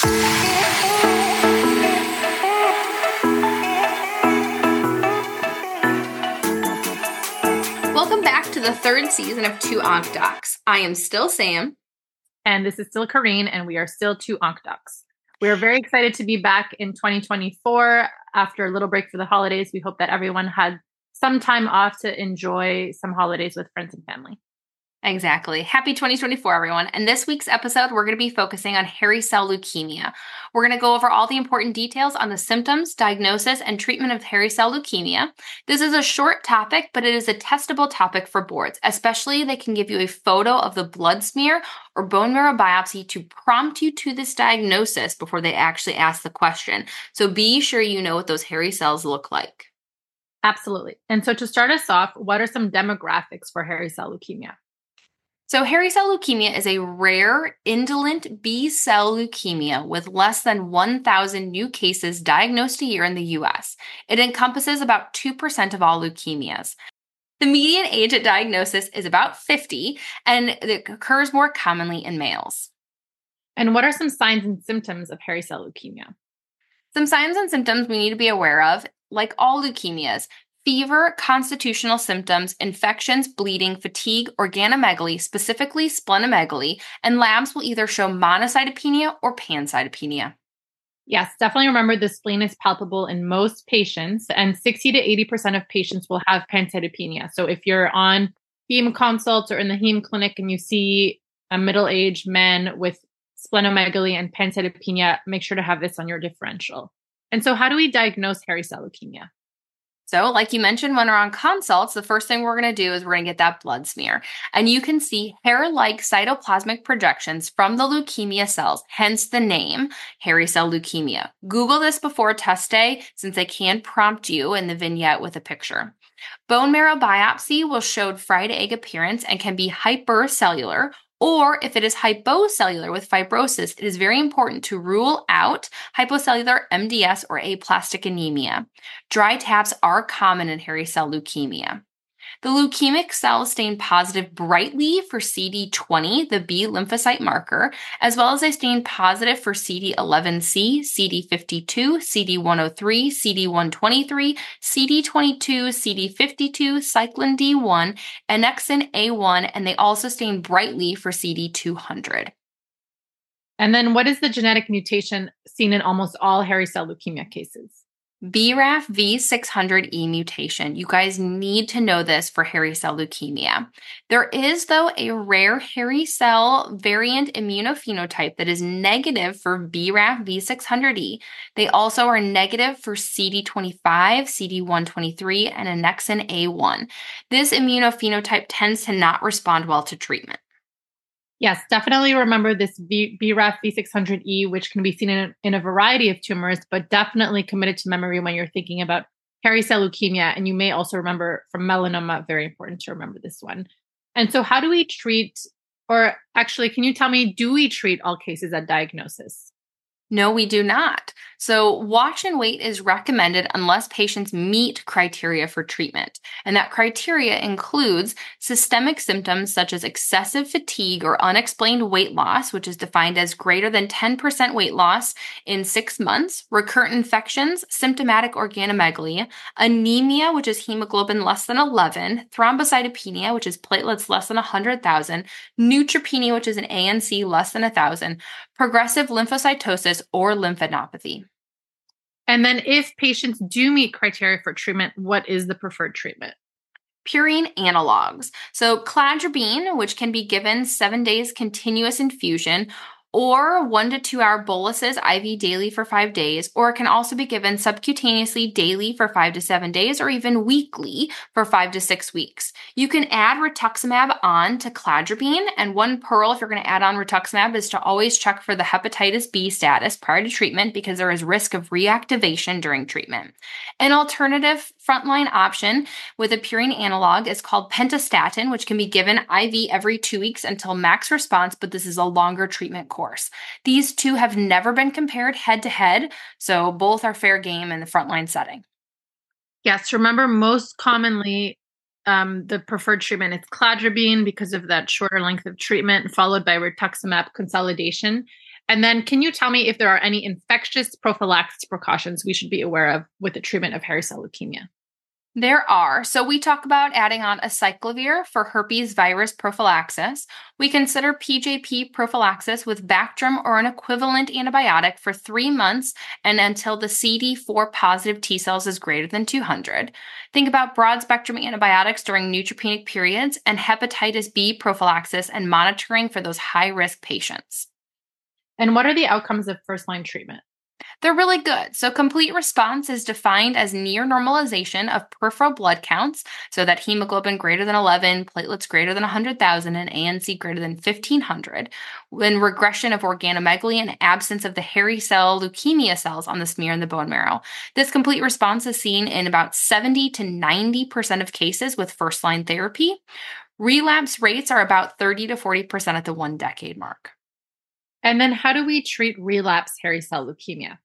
Welcome back to the third season of Two Onc Docs. I am still Sam. And this is still Kareen, and we are still two Onc Docs. We are very excited to be back in 2024 after a little break for the holidays. We hope that everyone had some time off to enjoy some holidays with friends and family. Exactly. Happy 2024, everyone. And this week's episode, we're going to be focusing on hairy cell leukemia. We're going to go over all the important details on the symptoms, diagnosis, and treatment of hairy cell leukemia. This is a short topic, but it is a testable topic for boards, especially they can give you a photo of the blood smear or bone marrow biopsy to prompt you to this diagnosis before they actually ask the question. So be sure you know what those hairy cells look like. Absolutely. And so to start us off, what are some demographics for hairy cell leukemia? So, hairy cell leukemia is a rare, indolent B cell leukemia with less than 1,000 new cases diagnosed a year in the US. It encompasses about 2% of all leukemias. The median age at diagnosis is about 50, and it occurs more commonly in males. And what are some signs and symptoms of hairy cell leukemia? Some signs and symptoms we need to be aware of, like all leukemias, fever, constitutional symptoms, infections, bleeding, fatigue, organomegaly, specifically splenomegaly, and labs will either show monocytopenia or pancytopenia. Yes, definitely remember the spleen is palpable in most patients, and 60 to 80% of patients will have pancytopenia. So if you're on heme consults or in the heme clinic and you see a middle aged man with splenomegaly and pancytopenia, make sure to have this on your differential. And so, how do we diagnose hairy cell leukemia? So, like you mentioned, when we're on consults, the first thing we're going to do is we're going to get that blood smear. And you can see hair like cytoplasmic projections from the leukemia cells, hence the name hairy cell leukemia. Google this before test day since they can prompt you in the vignette with a picture. Bone marrow biopsy will show fried egg appearance and can be hypercellular or if it is hypocellular with fibrosis, it is very important to rule out hypocellular MDS or aplastic anemia. Dry taps are common in hairy cell leukemia. The leukemic cells stain positive brightly for CD20, the B lymphocyte marker, as well as they stain positive for CD11C, CD52, CD103, CD123, CD22, CD52, cyclin D1, annexin A1, and they also stain brightly for CD200. And then what is the genetic mutation seen in almost all hairy cell leukemia cases? BRAF V600E mutation. You guys need to know this for hairy cell leukemia. There is, though, a rare hairy cell variant immunophenotype that is negative for BRAF V600E. They also are negative for CD25, CD123, and annexin A1. This immunophenotype tends to not respond well to treatment. Yes, definitely remember this v- BRAF V600E, which can be seen in, in a variety of tumors, but definitely committed to memory when you're thinking about hairy cell leukemia. And you may also remember from melanoma, very important to remember this one. And so, how do we treat, or actually, can you tell me, do we treat all cases at diagnosis? No, we do not. So, watch and wait is recommended unless patients meet criteria for treatment. And that criteria includes systemic symptoms such as excessive fatigue or unexplained weight loss, which is defined as greater than 10% weight loss in six months, recurrent infections, symptomatic organomegaly, anemia, which is hemoglobin less than 11, thrombocytopenia, which is platelets less than 100,000, neutropenia, which is an ANC less than 1,000, progressive lymphocytosis or lymphadenopathy. And then, if patients do meet criteria for treatment, what is the preferred treatment? Purine analogs. So, cladribine, which can be given seven days continuous infusion, or one to two hour boluses IV daily for five days, or it can also be given subcutaneously daily for five to seven days, or even weekly for five to six weeks. You can add rituximab on to cladribine, and one pearl if you're going to add on rituximab is to always check for the hepatitis B status prior to treatment because there is risk of reactivation during treatment. An alternative frontline option with a purine analog is called pentostatin, which can be given IV every two weeks until max response, but this is a longer treatment course. These two have never been compared head to head, so both are fair game in the frontline setting. Yes, remember most commonly um, the preferred treatment is cladribine because of that shorter length of treatment, followed by rituximab consolidation. And then, can you tell me if there are any infectious prophylaxis precautions we should be aware of with the treatment of hairy cell leukemia? There are. So we talk about adding on acyclovir for herpes virus prophylaxis. We consider PJP prophylaxis with Bactrim or an equivalent antibiotic for three months and until the CD4 positive T cells is greater than 200. Think about broad spectrum antibiotics during neutropenic periods and hepatitis B prophylaxis and monitoring for those high risk patients. And what are the outcomes of first line treatment? They're really good. So, complete response is defined as near normalization of peripheral blood counts, so that hemoglobin greater than 11, platelets greater than 100,000, and ANC greater than 1500, when regression of organomegaly and absence of the hairy cell leukemia cells on the smear and the bone marrow. This complete response is seen in about 70 to 90% of cases with first line therapy. Relapse rates are about 30 to 40% at the one decade mark. And then, how do we treat relapse hairy cell leukemia?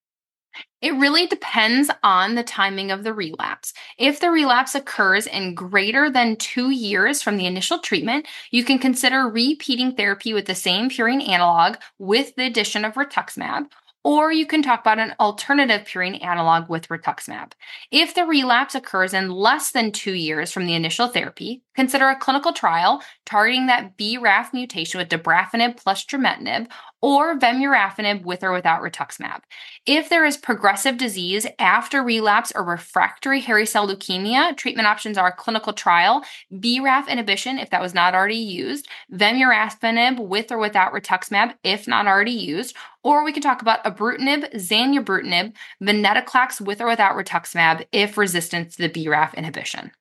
It really depends on the timing of the relapse. If the relapse occurs in greater than two years from the initial treatment, you can consider repeating therapy with the same purine analog with the addition of rituximab, or you can talk about an alternative purine analog with rituximab. If the relapse occurs in less than two years from the initial therapy, consider a clinical trial targeting that BRAF mutation with dabrafenib plus trametinib or vemurafenib with or without rituximab. If there is progressive disease after relapse or refractory hairy cell leukemia, treatment options are clinical trial, BRAF inhibition if that was not already used, vemurafenib with or without rituximab if not already used, or we can talk about ibrutinib, zanubrutinib, venetoclax with or without rituximab if resistant to the BRAF inhibition.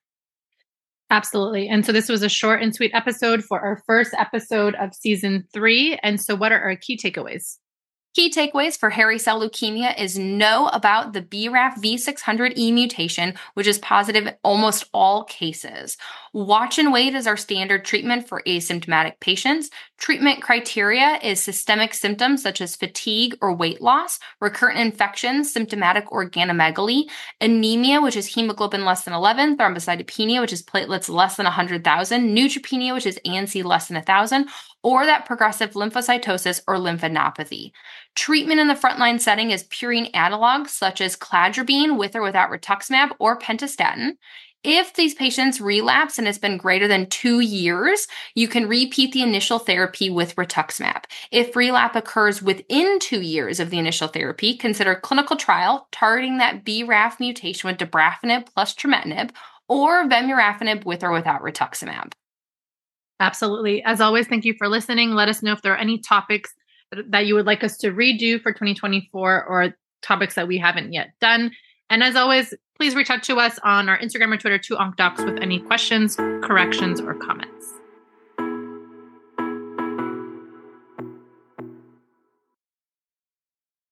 Absolutely. And so this was a short and sweet episode for our first episode of season three. And so, what are our key takeaways? Key takeaways for hairy cell leukemia is know about the BRAF V600E mutation, which is positive in almost all cases. Watch and wait is our standard treatment for asymptomatic patients. Treatment criteria is systemic symptoms such as fatigue or weight loss, recurrent infections, symptomatic organomegaly, anemia, which is hemoglobin less than 11, thrombocytopenia, which is platelets less than 100,000, neutropenia, which is ANC less than 1,000, or that progressive lymphocytosis or lymphadenopathy. Treatment in the frontline setting is purine analogs such as cladribine with or without rituximab or pentostatin. If these patients relapse and it's been greater than two years, you can repeat the initial therapy with rituximab. If relapse occurs within two years of the initial therapy, consider clinical trial targeting that BRAF mutation with dabrafenib plus trametinib or vemurafenib with or without rituximab. Absolutely. As always, thank you for listening. Let us know if there are any topics that you would like us to redo for 2024 or topics that we haven't yet done. And as always, please reach out to us on our Instagram or Twitter to OncDocs with any questions, corrections, or comments.